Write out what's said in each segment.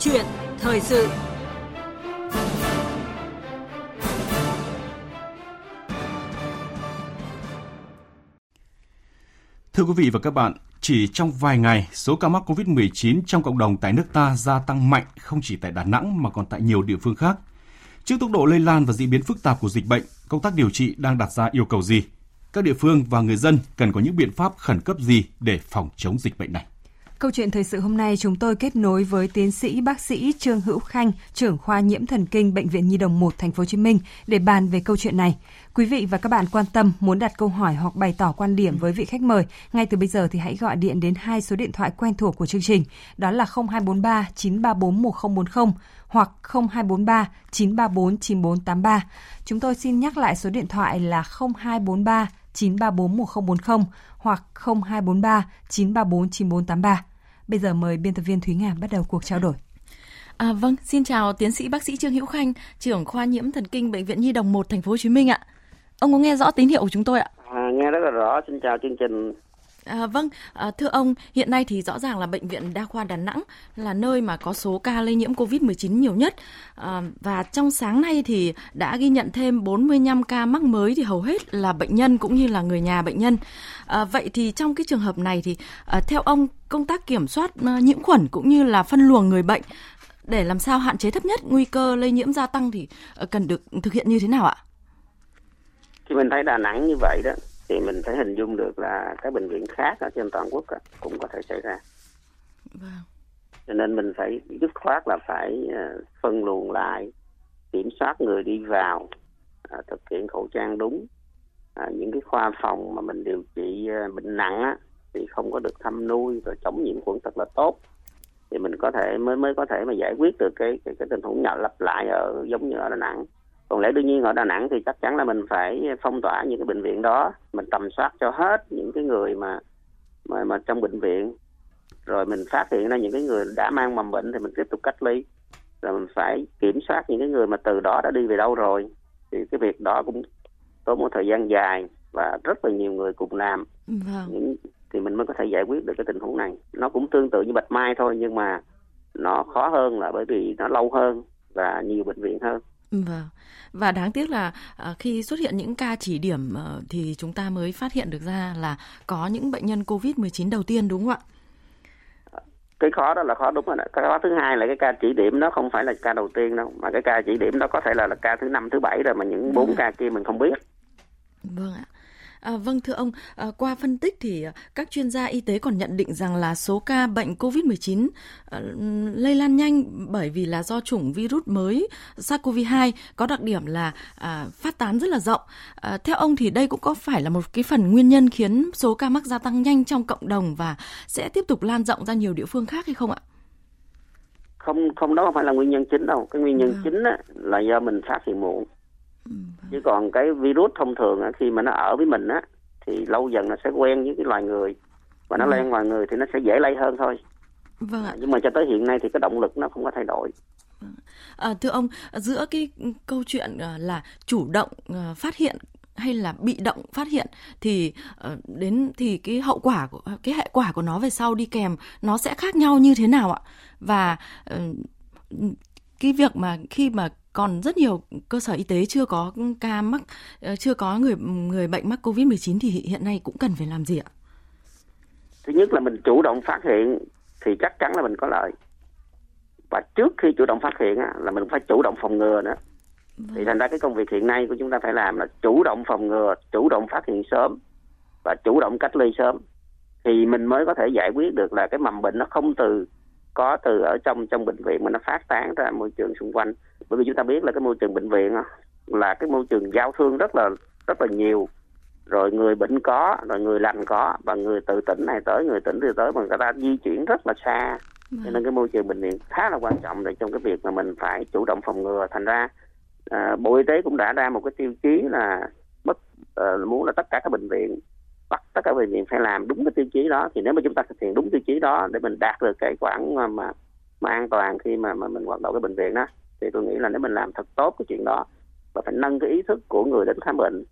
chuyện thời sự Thưa quý vị và các bạn, chỉ trong vài ngày, số ca mắc COVID-19 trong cộng đồng tại nước ta gia tăng mạnh không chỉ tại Đà Nẵng mà còn tại nhiều địa phương khác. Trước tốc độ lây lan và diễn biến phức tạp của dịch bệnh, công tác điều trị đang đặt ra yêu cầu gì? Các địa phương và người dân cần có những biện pháp khẩn cấp gì để phòng chống dịch bệnh này? Câu chuyện thời sự hôm nay chúng tôi kết nối với tiến sĩ bác sĩ Trương Hữu Khanh, trưởng khoa nhiễm thần kinh bệnh viện Nhi đồng 1 thành phố Hồ Chí Minh để bàn về câu chuyện này. Quý vị và các bạn quan tâm muốn đặt câu hỏi hoặc bày tỏ quan điểm với vị khách mời, ngay từ bây giờ thì hãy gọi điện đến hai số điện thoại quen thuộc của chương trình, đó là 0243 934 1040 hoặc 0243 934 9483. Chúng tôi xin nhắc lại số điện thoại là 0243 934 1040 hoặc 0243 934 9483. Bây giờ mời biên tập viên Thúy Nga bắt đầu cuộc trao đổi. À, vâng, xin chào tiến sĩ bác sĩ Trương Hữu Khanh, trưởng khoa nhiễm thần kinh bệnh viện Nhi đồng 1 thành phố Hồ Chí Minh ạ. Ông có nghe rõ tín hiệu của chúng tôi ạ? À, nghe rất là rõ. Xin chào chương trình À, vâng, à, thưa ông, hiện nay thì rõ ràng là bệnh viện đa khoa Đà Nẵng là nơi mà có số ca lây nhiễm COVID-19 nhiều nhất. À, và trong sáng nay thì đã ghi nhận thêm 45 ca mắc mới thì hầu hết là bệnh nhân cũng như là người nhà bệnh nhân. À, vậy thì trong cái trường hợp này thì à, theo ông công tác kiểm soát à, nhiễm khuẩn cũng như là phân luồng người bệnh để làm sao hạn chế thấp nhất nguy cơ lây nhiễm gia tăng thì à, cần được thực hiện như thế nào ạ? thì mình thấy Đà Nẵng như vậy đó thì mình phải hình dung được là các bệnh viện khác ở trên toàn quốc cũng có thể xảy ra. Vâng. Cho nên mình phải dứt khoát là phải ờ, phân luồng lại, kiểm soát người đi vào, ờ, thực hiện khẩu trang đúng. À, những cái khoa phòng mà mình điều trị ờ, bệnh nặng á, thì không có được thăm nuôi và chống nhiễm khuẩn thật là tốt thì mình có thể mới mới có thể mà giải quyết được cái cái, cái tình huống nhỏ lặp lại ở giống như ở Đà Nẵng còn lẽ đương nhiên ở Đà Nẵng thì chắc chắn là mình phải phong tỏa những cái bệnh viện đó mình tầm soát cho hết những cái người mà mà mà trong bệnh viện. Rồi mình phát hiện ra những cái người đã mang mầm bệnh thì mình tiếp tục cách ly. Rồi mình phải kiểm soát những cái người mà từ đó đã đi về đâu rồi. Thì cái việc đó cũng tốn một thời gian dài và rất là nhiều người cùng làm. Vâng. những thì mình mới có thể giải quyết được cái tình huống này. Nó cũng tương tự như bạch mai thôi nhưng mà nó khó hơn là bởi vì nó lâu hơn và nhiều bệnh viện hơn Vâng. Và đáng tiếc là à, khi xuất hiện những ca chỉ điểm ờ, thì chúng ta mới phát hiện được ra là có những bệnh nhân COVID-19 đầu tiên đúng không ạ? Cái khó đó là khó đúng rồi. Cái khó thứ hai là cái ca chỉ điểm đó không phải là ca đầu tiên đâu, mà cái ca chỉ điểm đó có thể là, là ca thứ năm, thứ bảy rồi mà những bốn vâng. ca kia mình không biết. Vâng ạ. À, vâng thưa ông, à, qua phân tích thì à, các chuyên gia y tế còn nhận định rằng là số ca bệnh COVID-19 à, lây lan nhanh bởi vì là do chủng virus mới SARS-CoV-2 có đặc điểm là à, phát tán rất là rộng. À, theo ông thì đây cũng có phải là một cái phần nguyên nhân khiến số ca mắc gia tăng nhanh trong cộng đồng và sẽ tiếp tục lan rộng ra nhiều địa phương khác hay không ạ? Không, không đó không phải là nguyên nhân chính đâu. Cái nguyên nhân à. chính á, là do mình phát hiện muộn chứ còn cái virus thông thường khi mà nó ở với mình á thì lâu dần nó sẽ quen với cái loài người. Và nó ừ. lên loài người thì nó sẽ dễ lây hơn thôi. Vâng ạ. nhưng mà cho tới hiện nay thì cái động lực nó không có thay đổi. Vâng à, thưa ông giữa cái câu chuyện ờ, là chủ động ờ, phát hiện hay là bị động phát hiện thì ờ, đến thì cái hậu quả của cái hệ quả của nó về sau đi kèm nó sẽ khác nhau như thế nào ạ? Và cái việc mà khi mà còn rất nhiều cơ sở y tế chưa có ca mắc ờ, chưa có người người bệnh mắc Covid-19 thì hiện nay cũng cần phải làm gì ạ? Thứ nhất là mình chủ động phát hiện thì chắc chắn là mình có lợi. Và trước khi chủ động phát hiện là mình phải chủ động phòng ngừa nữa. Vâng. Thì thành ra cái công việc hiện nay của chúng ta phải làm là chủ động phòng ngừa, chủ động phát hiện sớm và chủ động cách ly sớm thì mình mới có thể giải quyết được là cái mầm bệnh nó không từ có từ ở trong trong bệnh viện mà nó phát tán ra môi trường xung quanh bởi vì chúng ta biết là cái môi trường bệnh viện là cái môi trường giao thương rất là rất là nhiều. Rồi người bệnh có rồi người lành có và người từ tỉnh này tới người tỉnh từ tới mà người ta di chuyển rất là xa. Cho nên cái môi trường bệnh viện khá là quan trọng để trong cái việc mà mình phải chủ động phòng ngừa. Thành ra à, bộ y tế cũng đã ra một cái tiêu chí là bất uh, muốn là tất cả các bệnh viện bắt tất cả bệnh viện phải làm đúng cái tiêu chí đó. Thì nếu mà chúng ta thực hiện đúng tiêu chí đó để mình đạt được cái khoản mà mà, mà an toàn khi mà mà mình hoạt động cái bệnh viện đó thì tôi nghĩ là nếu mình làm thật tốt cái chuyện đó và phải nâng cái ý thức của người đến khám bệnh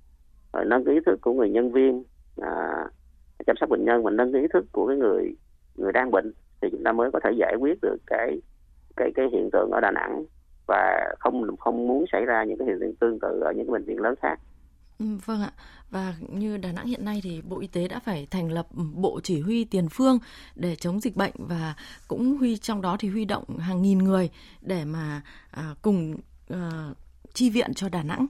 rồi nâng cái ý thức của người nhân viên à, chăm sóc bệnh nhân mình nâng cái ý thức của cái người người đang bệnh thì chúng ta mới có thể giải quyết được cái cái cái hiện tượng ở Đà Nẵng và không không muốn xảy ra những cái hiện tượng tương tự ở những bệnh viện lớn khác. Ừ, vâng ạ. Và như Đà Nẵng hiện nay thì Bộ Y tế đã phải thành lập Bộ Chỉ huy Tiền phương để chống dịch bệnh và cũng huy trong đó thì huy động hàng nghìn người để mà à, cùng à, chi viện cho Đà Nẵng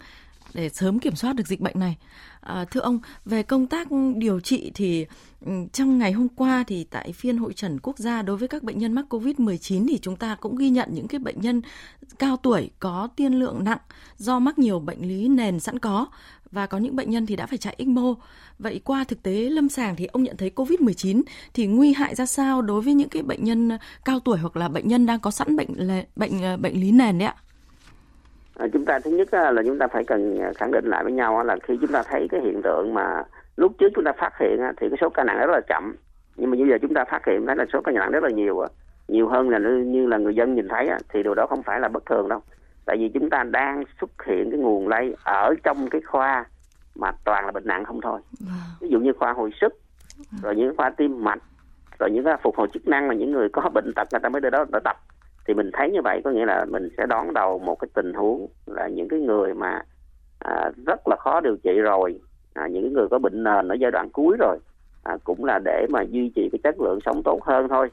để sớm kiểm soát được dịch bệnh này. À, thưa ông, về công tác điều trị thì ừ, trong ngày hôm qua thì tại phiên hội trần quốc gia đối với các bệnh nhân mắc COVID-19 thì chúng ta cũng ghi nhận những cái bệnh nhân cao tuổi có tiên lượng nặng do mắc nhiều bệnh lý nền sẵn có và có những bệnh nhân thì đã phải chạy ECMO. Vậy qua thực tế lâm sàng thì ông nhận thấy COVID-19 thì nguy hại ra sao đối với những cái bệnh nhân ờ, cao tuổi hoặc là bệnh nhân đang có sẵn bệnh bệnh ờ, bệnh lý nền đấy ạ? À, chúng ta thứ nhất à, là chúng ta phải cần à, khẳng định lại với nhau là khi chúng ta thấy cái hiện tượng mà lúc trước chúng ta phát hiện thì cái số ca nặng rất là chậm nhưng mà bây giờ chúng ta phát hiện thấy là số ca nặng rất là nhiều nhiều hơn là như là người dân nhìn thấy thì điều đó không phải là bất thường đâu tại vì chúng ta đang xuất hiện cái nguồn lây ở trong cái khoa mà toàn là bệnh nặng không thôi. Vâng. ví dụ như khoa hồi sức rồi những khoa tim mạch rồi những cái phục hồi chức năng là những người có bệnh tật người ta mới đến đó để tập. Thì mình thấy như vậy có nghĩa là mình sẽ đón đầu một cái tình huống là những cái người mà à, rất là khó điều trị rồi à, những người có bệnh nền ở giai đoạn cuối rồi à, cũng là để mà duy trì cái chất lượng sống tốt hơn thôi.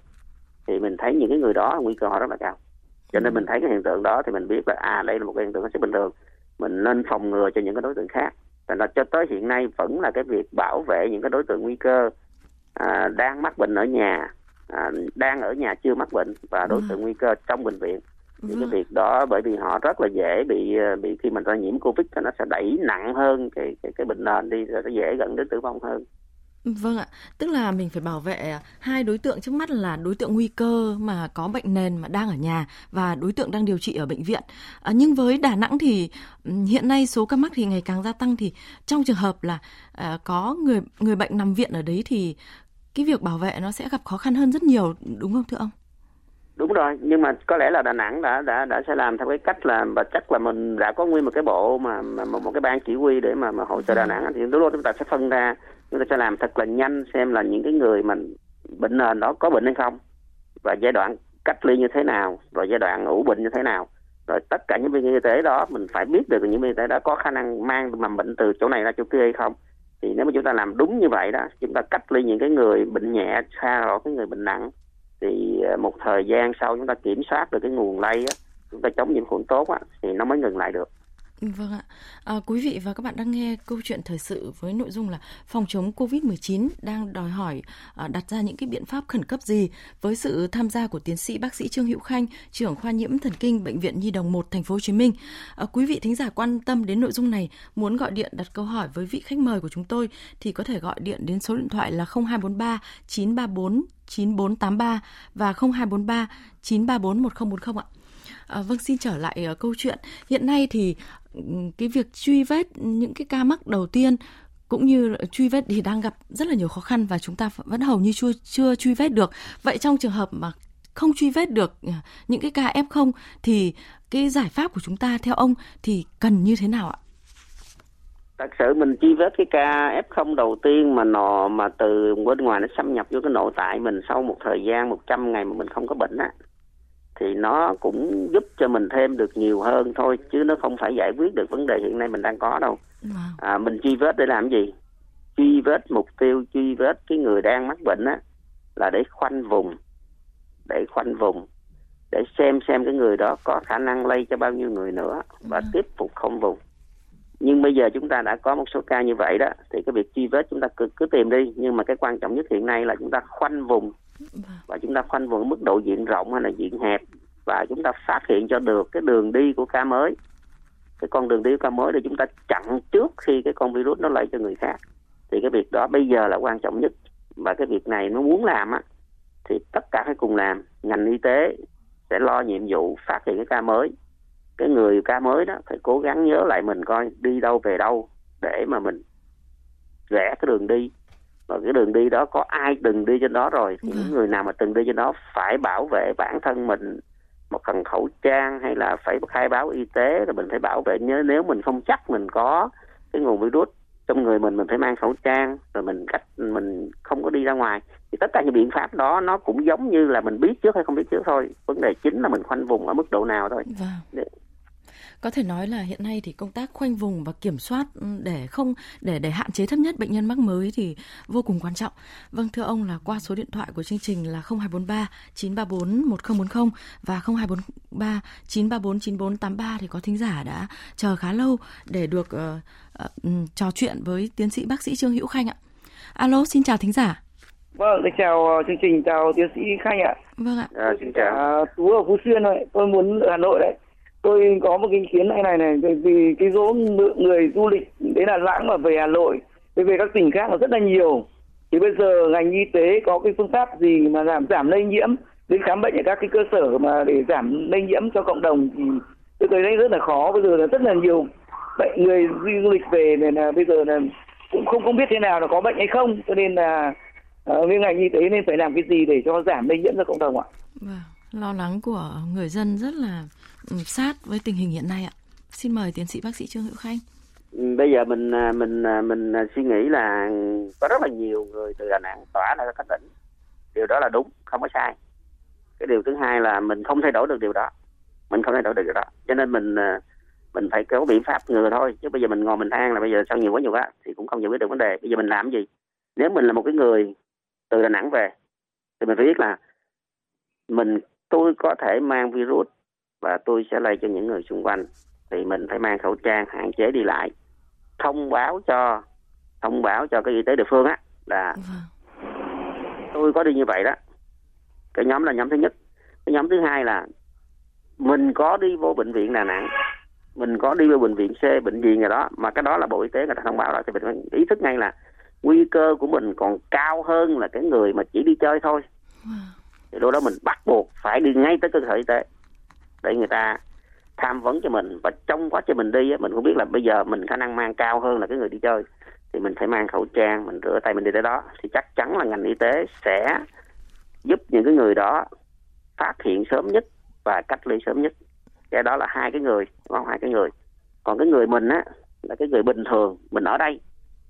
Thì mình thấy những cái người đó nguy cơ họ rất là cao cho nên ừ. mình thấy cái hiện tượng đó thì mình biết là à đây là một cái hiện tượng hết sức bình thường. Mình nên phòng ngừa cho những cái đối tượng khác. Thành ra cho tới hiện nay vẫn là cái việc bảo vệ những cái đối tượng nguy cơ à, đang mắc bệnh ở nhà à, đang ở nhà chưa mắc bệnh và đối tượng nguy cơ trong bệnh viện. Những cái việc đó bởi vì họ rất là dễ bị à, bị khi mình ta nhiễm covid thì nó sẽ đẩy nặng hơn cái cái, cái bệnh nền đi rồi nó dễ dẫn đến tử vong hơn Vâng ạ, tức là mình phải bảo vệ hai đối tượng trước mắt là đối tượng nguy cơ mà có bệnh nền mà đang ở nhà và đối tượng đang điều trị ở bệnh viện. À, nhưng với Đà Nẵng thì hiện nay số ca mắc thì ngày càng gia tăng thì trong trường hợp là à, có người người bệnh nằm viện ở đấy thì cái việc bảo vệ nó sẽ gặp khó khăn hơn rất nhiều đúng không thưa ông? Đúng rồi, nhưng mà có lẽ là Đà Nẵng đã đã đã sẽ làm theo cái cách là và chắc là mình đã có nguyên một cái bộ mà, mà một, cái ban chỉ huy để mà mà hỗ trợ Đà Nẵng thì lúc đó chúng ta sẽ phân ra chúng ta sẽ làm thật là nhanh xem là những cái người mà bệnh nền đó có bệnh hay không và giai đoạn cách ly như thế nào rồi giai đoạn ủ bệnh như thế nào. Rồi tất cả những viên y tế đó mình phải biết được những viên y tế đó có khả năng mang mầm bệnh từ chỗ này ra chỗ kia hay không. Thì nếu mà chúng ta làm đúng như vậy đó chúng ta cách ly những cái người bệnh nhẹ xa rồi cái người bệnh nặng thì ờ, một thời gian sau chúng ta kiểm soát được cái nguồn lây á, chúng ta chống nhiễm khuẩn tốt á, thì nó mới ngừng lại được. Vâng ạ. À, quý vị và các bạn đang nghe câu chuyện thời sự với nội dung là phòng chống COVID-19 đang đòi hỏi à, đặt ra những cái biện pháp khẩn cấp gì với sự tham gia của tiến sĩ bác sĩ Trương Hữu Khanh, trưởng khoa nhiễm thần kinh bệnh viện Nhi đồng 1 thành phố Hồ Chí Minh. À, quý vị thính giả quan tâm đến nội dung này, muốn gọi điện đặt câu hỏi với vị khách mời của chúng tôi thì có thể gọi điện đến số điện thoại là 0243 934 9483 và 0243 934 1040 ạ. À, vâng xin trở lại uh, câu chuyện hiện nay thì cái việc truy vết những cái ca mắc đầu tiên cũng như truy vết thì đang gặp rất là nhiều khó khăn và chúng ta vẫn hầu như chưa chưa truy vết được. Vậy trong trường hợp mà không truy vết được à, những cái ca F0 thì cái giải pháp của chúng ta theo ông thì cần như thế nào ạ? Thật sự mình truy vết cái ca F0 đầu tiên mà nò mà từ bên ngoài nó xâm nhập vô cái nội tại mình sau một thời gian 100 ngày mà mình không có bệnh á thì nó cũng giúp cho mình thêm được nhiều hơn thôi chứ nó không phải giải quyết được vấn đề hiện nay mình đang có đâu. À, mình truy vết để làm gì? Truy vết mục tiêu truy vết cái người đang mắc bệnh á là để khoanh vùng để khoanh vùng để xem xem cái người đó có khả năng lây cho bao nhiêu người nữa và ừ. tiếp tục không vùng. Nhưng bây giờ chúng ta đã có một số ca như vậy đó thì cái việc truy vết chúng ta cứ, cứ tìm đi. Nhưng mà cái quan trọng nhất hiện nay là chúng ta khoanh vùng Vâng. và chúng ta khoanh vùng mức độ diện rộng hay là diện hẹp và chúng ta phát hiện cho được cái đường đi của ca mới. Cái con đường đi của ca mới để chúng ta chặn trước khi cái con virus nó lây cho người khác. Thì cái việc đó bây giờ là quan trọng nhất. Và cái việc này nó muốn làm á, thì tất cả phải cùng làm. Ngành y tế sẽ lo nhiệm vụ phát hiện cái ca mới. Cái người ca mới đó phải cố gắng nhớ lại mình coi đi đâu về đâu để mà mình rẽ cái đường đi và cái đường đi đó có ai từng đi trên đó rồi? Thì những người nào mà từng đi trên đó phải bảo vệ bản thân mình một phần khẩu trang hay là phải khai báo y tế là mình phải bảo vệ. Nhớ nếu mình không chắc mình có cái nguồn virus trong người mình mình phải mang khẩu trang rồi mình cách mình không có đi ra ngoài. Thì tất cả những biện pháp đó nó cũng giống như là mình biết trước hay không biết trước thôi. Vấn đề chính là mình khoanh vùng ở mức độ nào thôi. Vâng. Có thể nói là hiện nay thì công tác khoanh vùng và kiểm soát ừ, để không để để hạn chế thấp nhất bệnh nhân mắc mới thì vô cùng quan trọng. Vâng thưa ông là qua số điện thoại của chương trình là 0243 934 1040 và 0243 934 9483 thì có thính giả đã chờ khá lâu để được uh, uh, trò chuyện với tiến sĩ bác sĩ Trương Hữu Khanh ạ. Alo, xin chào thính giả. Vâng, chào ờ, chương trình, chào tiến sĩ Khanh ạ. Vâng ạ. À, xin chào. Tú ở Phú Xuyên thôi, tôi muốn ở Hà Nội đấy tôi có một cái ý kiến này này này vì cái số lượng người du lịch đến Đà Nẵng mà về Hà Nội về các tỉnh khác là rất là nhiều. Thì bây giờ ngành y tế có cái phương pháp gì mà giảm giảm lây nhiễm đến khám bệnh ở các cái cơ sở mà để giảm lây nhiễm cho cộng đồng thì tôi thấy đấy rất là khó. Bây giờ là rất là nhiều bệnh người du lịch về này là bây giờ là cũng không không biết thế nào là có bệnh hay không. Cho nên là uh, ngành y tế nên phải làm cái gì để cho giảm lây nhiễm cho cộng đồng ạ? Vâng lo lắng của người dân rất là ừ, sát với tình hình hiện nay ạ. Xin mời tiến sĩ bác sĩ Trương Hữu Khanh. Ừ, bây giờ mình à, mình à, mình à, suy nghĩ là có rất là nhiều người từ Đà Nẵng tỏa ra các tỉnh. Điều đó là đúng, không có sai. Cái điều thứ hai là mình không thay đổi được điều đó. Mình không thay đổi được điều đó. Cho nên mình mình phải có biện pháp ngừa thôi chứ bây giờ mình ngồi mình than là bây giờ sao nhiều quá nhiều quá thì cũng không giải quyết được vấn đề bây giờ mình làm gì nếu mình là một cái người từ đà nẵng về thì mình phải biết là mình tôi có thể mang virus và tôi sẽ lây cho những người xung quanh. Thì mình phải mang khẩu trang hạn chế đi lại. Thông báo cho thông báo cho cái y tế địa phương á là vâng. tôi có đi như vậy đó. Cái nhóm là nhóm thứ nhất. Cái nhóm thứ hai là mình có đi vô bệnh viện đà nẵng mình có đi vô bệnh viện C bệnh viện nào đó mà cái đó là bộ y tế người ta thông báo đó. Thì mình phải ý thức ngay là nguy cơ của mình còn cao hơn là cái người mà chỉ đi chơi thôi. Vâng thì lúc đó mình bắt buộc phải đi ngay tới cơ sở y tế để người ta tham vấn cho mình. Và trong quá trình mình đi á mình cũng biết là bây giờ mình khả năng mang cao hơn là cái người đi chơi. Thì mình phải mang khẩu trang mình rửa tay mình đi tới đó. Thì chắc chắn là ngành y tế sẽ giúp những cái người đó phát hiện sớm nhất và cách ly sớm nhất. Cái đó là hai cái người đúng không? Hai cái người. Còn cái người mình á là cái người bình thường mình ở đây.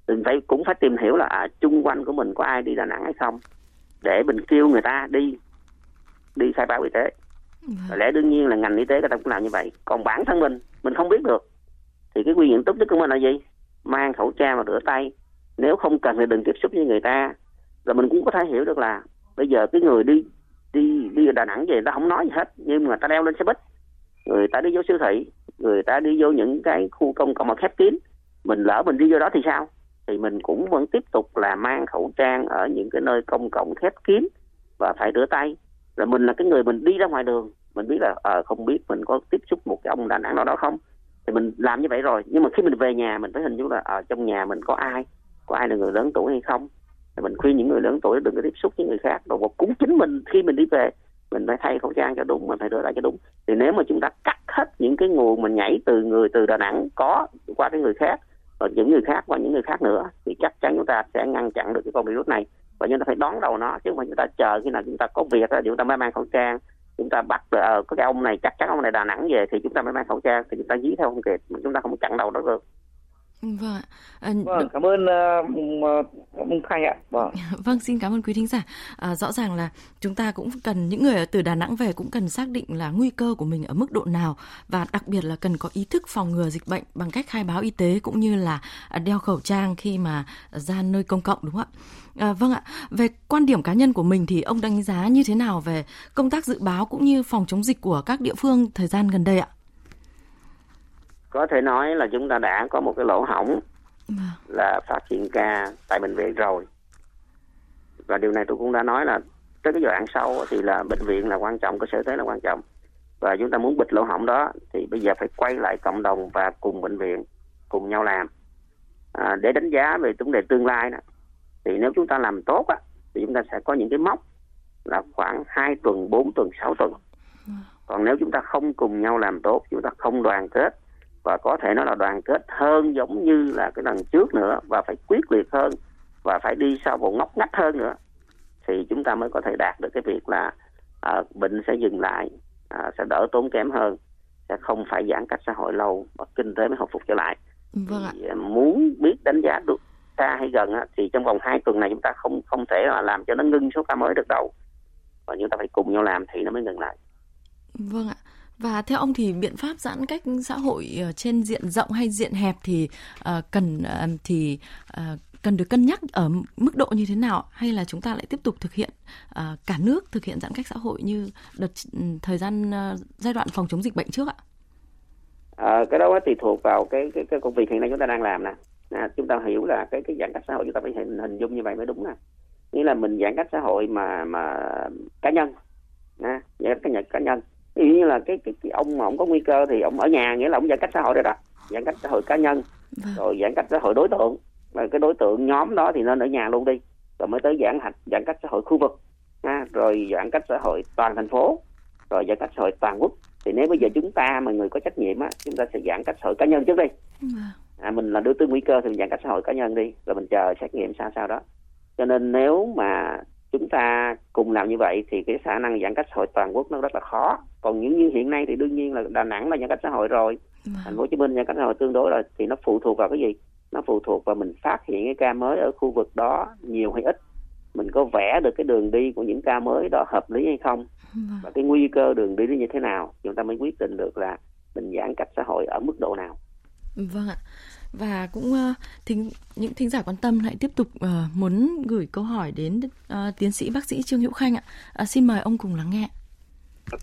Mình phải cũng phải tìm hiểu là à, chung quanh của mình có ai đi đà nẵng hay không? Để mình kêu người ta đi đi khai báo y tế. Vâng. lẽ đương nhiên là ngành y tế người ta cũng làm như vậy. Còn bản thân mình mình không biết được. Thì cái quy định tốt nhất của mình là gì? Mang khẩu trang và rửa tay. Nếu không cần thì đừng tiếp xúc với người ta. Rồi mình cũng có thể hiểu được là bây giờ cái người đi đi đi ở đà nẵng về người ta không nói gì hết nhưng mà ta leo lên xe buýt. Người ta đi vô siêu thị người ta đi vô những cái khu công cộng mà khép kín. Mình lỡ mình đi vô đó thì sao? Thì mình cũng vẫn tiếp tục là mang khẩu trang ở những cái nơi công cộng khép kín và phải rửa tay là mình là cái người mình đi ra ngoài đường mình biết là à, không biết mình có tiếp xúc một cái ông đà nẵng nào đó không? Thì mình làm như vậy rồi nhưng mà khi mình về nhà mình phải hình dung là ở à, trong nhà mình có ai? Có ai là người lớn tuổi hay không? Thì mình khuyên những người lớn tuổi đừng có tiếp xúc với người khác rồi cũng chính mình khi mình đi về mình phải thay khẩu trang cho đúng mình phải rửa lại cho đúng. Thì nếu mà chúng ta cắt hết những cái nguồn mình nhảy từ người từ đà nẵng có qua cái người khác rồi những người khác qua những người khác nữa thì chắc chắn chúng ta sẽ ngăn chặn được cái con virus này và chúng ta phải đón đầu nó chứ không phải chúng ta chờ khi nào chúng ta có việc thì chúng ta mới mang khẩu trang chúng ta bắt uh, có cái ông này chắc chắn ông này đà nẵng về thì chúng ta mới mang khẩu trang thì chúng ta dí theo không kịp chúng ta không chặn đầu đó được. Vâng, à, vâng cảm ơn uh, ông Khanh ạ. Vâng. vâng, xin cảm ơn quý thính giả. À, rõ ràng là chúng ta cũng cần những người từ Đà Nẵng về cũng cần xác định là nguy cơ của mình ở mức độ nào và đặc biệt là cần có ý thức phòng ngừa dịch bệnh bằng cách khai báo y tế cũng như là đeo khẩu trang khi mà ra nơi công cộng đúng không ạ? À, vâng ạ. Về quan điểm cá nhân của mình thì ông đánh giá như thế nào về công tác dự báo cũng như phòng chống dịch của các địa phương thời gian gần đây ạ? Có thể nói là chúng ta đã có một cái lỗ hỏng vâng. là phát hiện ca tại bệnh viện rồi và điều này tôi cũng đã nói là tới cái giai đoạn sau thì là bệnh viện là quan trọng cơ sở tế là quan trọng và chúng ta muốn bịt lỗ hỏng đó thì bây giờ phải quay lại cộng đồng và cùng bệnh viện cùng nhau làm à, để đánh giá về vấn đề tương lai đó thì nếu chúng ta làm tốt á thì chúng ta sẽ có những cái mốc là khoảng 2 tuần 4 tuần 6 tuần vâng. còn nếu chúng ta không cùng nhau làm tốt chúng ta không đoàn kết và có thể nó là đoàn kết hơn giống như là cái lần trước nữa và phải quyết liệt hơn và phải đi sau bộ ngóc ngách hơn nữa. Thì chúng ta mới có thể đạt được cái việc là à, bệnh sẽ dừng lại à, sẽ đỡ tốn kém hơn sẽ không phải giãn cách xã hội lâu và kinh tế mới hồi phục trở lại. Vâng ạ. Thì, à, muốn biết đánh giá được xa hay gần á, thì trong vòng 2 tuần này chúng ta không không thể là làm cho nó ngưng số ca mới được đâu. Và chúng ta phải cùng nhau làm thì nó mới ngừng lại. Vâng ạ và theo ông thì biện pháp giãn cách xã hội trên diện rộng hay diện hẹp thì uh, cần uh, thì uh, cần được cân nhắc ở mức độ như thế nào hay là chúng ta lại tiếp tục thực hiện uh, cả nước thực hiện giãn cách xã hội như đợt ừ, thời gian uh, giai đoạn phòng chống dịch bệnh trước ạ? À, cái đó tùy thuộc vào cái, cái cái công việc hiện nay chúng ta đang làm nè. À, chúng ta hiểu là cái cái giãn cách xã hội chúng ta phải hình hình dung như vậy mới đúng nè. Nghĩa là mình giãn cách xã hội mà mà cá nhân, à, giãn cách cá nhân. Ví dụ như là cái, cái cái ông mà ông có nguy cơ thì ông ở nhà nghĩa là ông giãn cách xã hội rồi đó. Giãn cách xã hội cá nhân, vâng. rồi giãn cách xã hội đối tượng và cái đối tượng nhóm đó thì nên ở nhà luôn đi rồi mới tới giãn hạch giãn cách xã hội khu vực ha, rồi giãn cách xã hội toàn thành phố rồi giãn cách xã hội toàn quốc thì nếu bây giờ chúng ta mà người có trách nhiệm á chúng ta sẽ giãn cách xã hội cá nhân trước đi vâng. à, mình là đối tượng nguy cơ thì mình giãn cách xã hội cá nhân đi rồi mình chờ xét nghiệm sao sao đó cho nên nếu mà chúng ta cùng làm như vậy thì cái khả năng giãn cách xã hội toàn quốc nó rất là khó. Còn những như hiện nay thì đương nhiên là đà nẵng là giãn cách xã hội rồi. Vâng. thành phố hồ chí minh giãn cách xã hội tương đối rồi. Thì nó phụ thuộc vào cái gì? Nó phụ thuộc vào mình phát hiện cái ca mới ở khu vực đó nhiều hay ít. Mình có vẽ được cái đường đi của những ca mới đó hợp lý hay không? Vâng. và cái nguy cơ đường đi như thế nào? Chúng ta mới quyết định được là mình giãn cách xã hội ở mức độ nào. Vâng ạ và cũng uh, thính, những thính giả quan tâm lại tiếp tục uh, muốn gửi câu hỏi đến uh, tiến sĩ bác sĩ Trương Hữu Khanh ạ. Uh, xin mời ông cùng lắng nghe.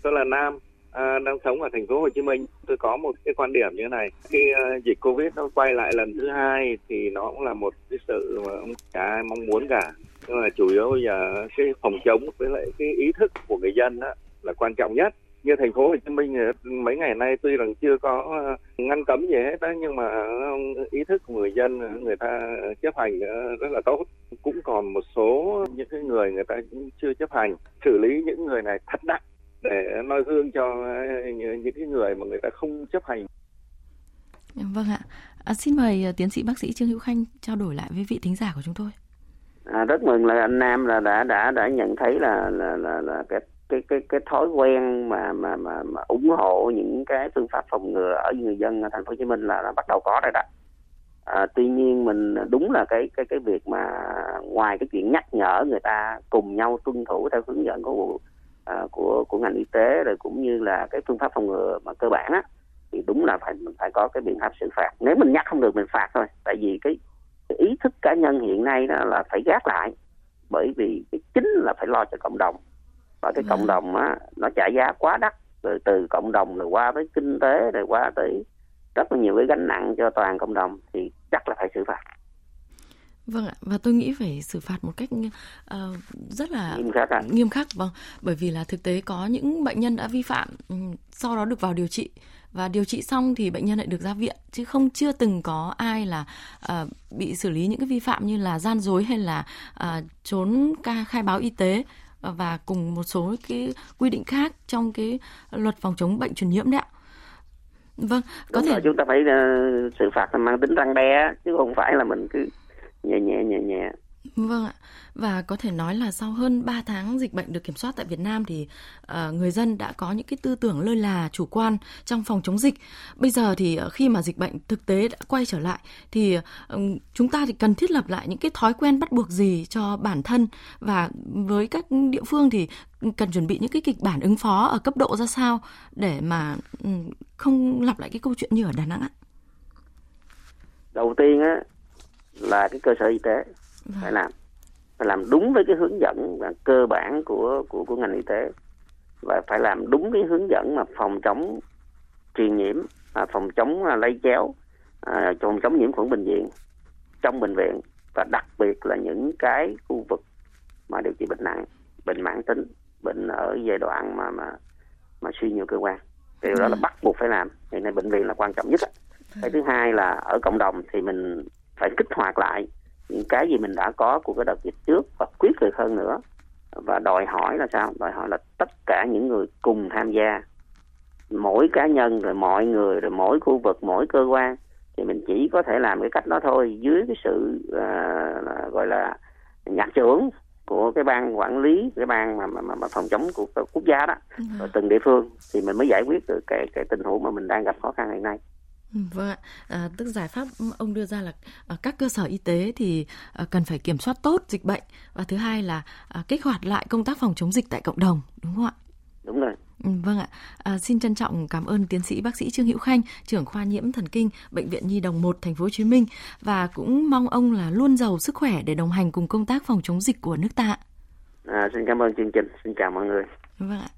Tôi là Nam, à, đang sống ở thành phố Hồ Chí Minh tôi có một cái quan điểm như thế này khi uh, dịch Covid nó quay lại lần thứ hai thì nó cũng là một cái sự mà ông cả ai mong muốn cả nhưng mà chủ yếu bây giờ cái phòng chống với lại cái ý thức của người dân đó là quan trọng nhất như thành phố Hồ Chí Minh mấy ngày nay tuy rằng chưa có ngăn cấm gì hết đó nhưng mà ý thức của người dân người ta chấp hành rất là tốt cũng còn một số những cái người người ta chưa chấp hành xử lý những người này thật nặng để noi gương cho ờ, những cái người mà người ta không chấp hành. Vâng ạ. À, xin mời ờ, tiến sĩ bác sĩ Trương Hữu Khanh trao đổi lại với vị thính giả của chúng tôi. À, rất mừng là anh Nam là đã đã đã nhận thấy là là là, là cái cái cái cái thói quen mà mà mà, mà ủng hộ những cái phương pháp phòng ngừa ở người dân ở thành phố Hồ Chí Minh là, là bắt đầu có rồi đó. À, tuy nhiên mình đúng là cái cái cái việc mà ngoài cái chuyện nhắc nhở người ta cùng nhau tuân thủ theo hướng dẫn của À, của của ngành y tế rồi cũng như là cái phương pháp phòng ngừa mà cơ bản á thì đúng là phải mình phải có cái biện pháp xử phạt nếu mình nhắc không được mình phạt thôi tại vì cái, cái ý thức cá nhân hiện nay đó là phải gác lại bởi vì cái chính là phải lo cho cộng đồng và cái cộng đồng á nó trả giá quá đắt. Rồi từ cộng đồng rồi qua tới kinh tế rồi qua tới rất là nhiều cái gánh nặng cho toàn cộng đồng thì chắc là phải xử phạt. Vâng ạ, và tôi nghĩ phải xử phạt một cách uh, rất là nghiêm khắc, à? nghiêm khắc vâng, bởi vì là thực tế có những bệnh nhân đã vi phạm ừ, sau đó được vào điều trị. Và điều trị xong thì bệnh nhân lại được ra viện. Chứ không chưa từng có ai là uh, bị xử lý những cái vi phạm như là gian dối hay là uh, trốn ca khai báo y tế và cùng một số cái quy định khác trong cái luật phòng chống bệnh truyền nhiễm đấy ạ. Vâng, có Đúng thể rồi, chúng ta phải uh, xử phạt mang tính răng đe chứ không phải là mình cứ nhẹ nhẹ nhẹ nhẹ Vâng ạ. Và có thể nói là sau hơn 3 tháng dịch bệnh được kiểm soát tại Việt Nam thì uh, người dân đã có những cái tư tưởng lơ là, chủ quan trong phòng chống dịch. Bây giờ thì uh, khi mà dịch bệnh thực tế đã quay trở lại thì uh, chúng ta thì cần thiết lập lại những cái thói quen bắt buộc gì cho bản thân và với các địa phương thì cần chuẩn bị những cái kịch bản ứng phó ở cấp độ ra sao để mà um, không lặp lại cái câu chuyện như ở Đà Nẵng ạ. Đầu tiên á là cái cơ sở y tế phải làm phải làm đúng với cái hướng dẫn cơ bản của của của ngành y tế. Và phải làm đúng cái hướng dẫn mà phòng chống truyền nhiễm à, phòng chống à, lây chéo à, phòng chống nhiễm khuẩn bệnh viện trong bệnh viện và đặc biệt là những cái khu vực mà điều trị bệnh nặng bệnh mãn tính bệnh ở giai đoạn mà mà mà suy nhiều cơ quan. Điều đó là vâng. bắt buộc phải làm hiện nay bệnh viện là quan trọng nhất cái thứ hai là ở cộng đồng thì mình phải kích hoạt lại cái gì mình đã có của cái đợt dịch trước và quyết liệt hơn nữa. Và đòi hỏi là sao? Đòi hỏi là tất cả những người cùng tham gia mỗi cá nhân rồi mọi người rồi mỗi khu vực mỗi cơ quan thì mình chỉ có thể làm cái cách đó thôi dưới cái sự uh, gọi là nhạc trưởng của cái ban quản lý cái ban mà, mà, mà phòng chống của, quốc gia đó ừ. rồi từng địa phương thì mình mới giải quyết được cái cái tình huống mà mình đang gặp khó khăn hiện nay vâng ạ, à, tức giải pháp ông đưa ra là à, các cơ sở y tế thì à, cần phải kiểm soát tốt dịch bệnh và thứ hai là à, kích hoạt lại công tác phòng chống dịch tại cộng đồng, đúng không ạ? Đúng rồi. Ừ, vâng ạ, à, xin trân trọng cảm ơn tiến sĩ bác sĩ Trương Hữu Khanh, trưởng khoa nhiễm thần kinh bệnh viện Nhi đồng 1 thành phố Hồ Chí Minh và cũng mong ông là luôn giàu sức khỏe để đồng hành cùng công tác phòng chống dịch của nước ta. À, xin cảm ơn chương trình, xin chào mọi người. Vâng ạ.